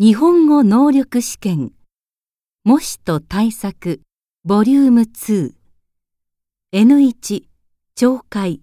日本語能力試験。模試と対策。ボリューム2 N1 懲戒。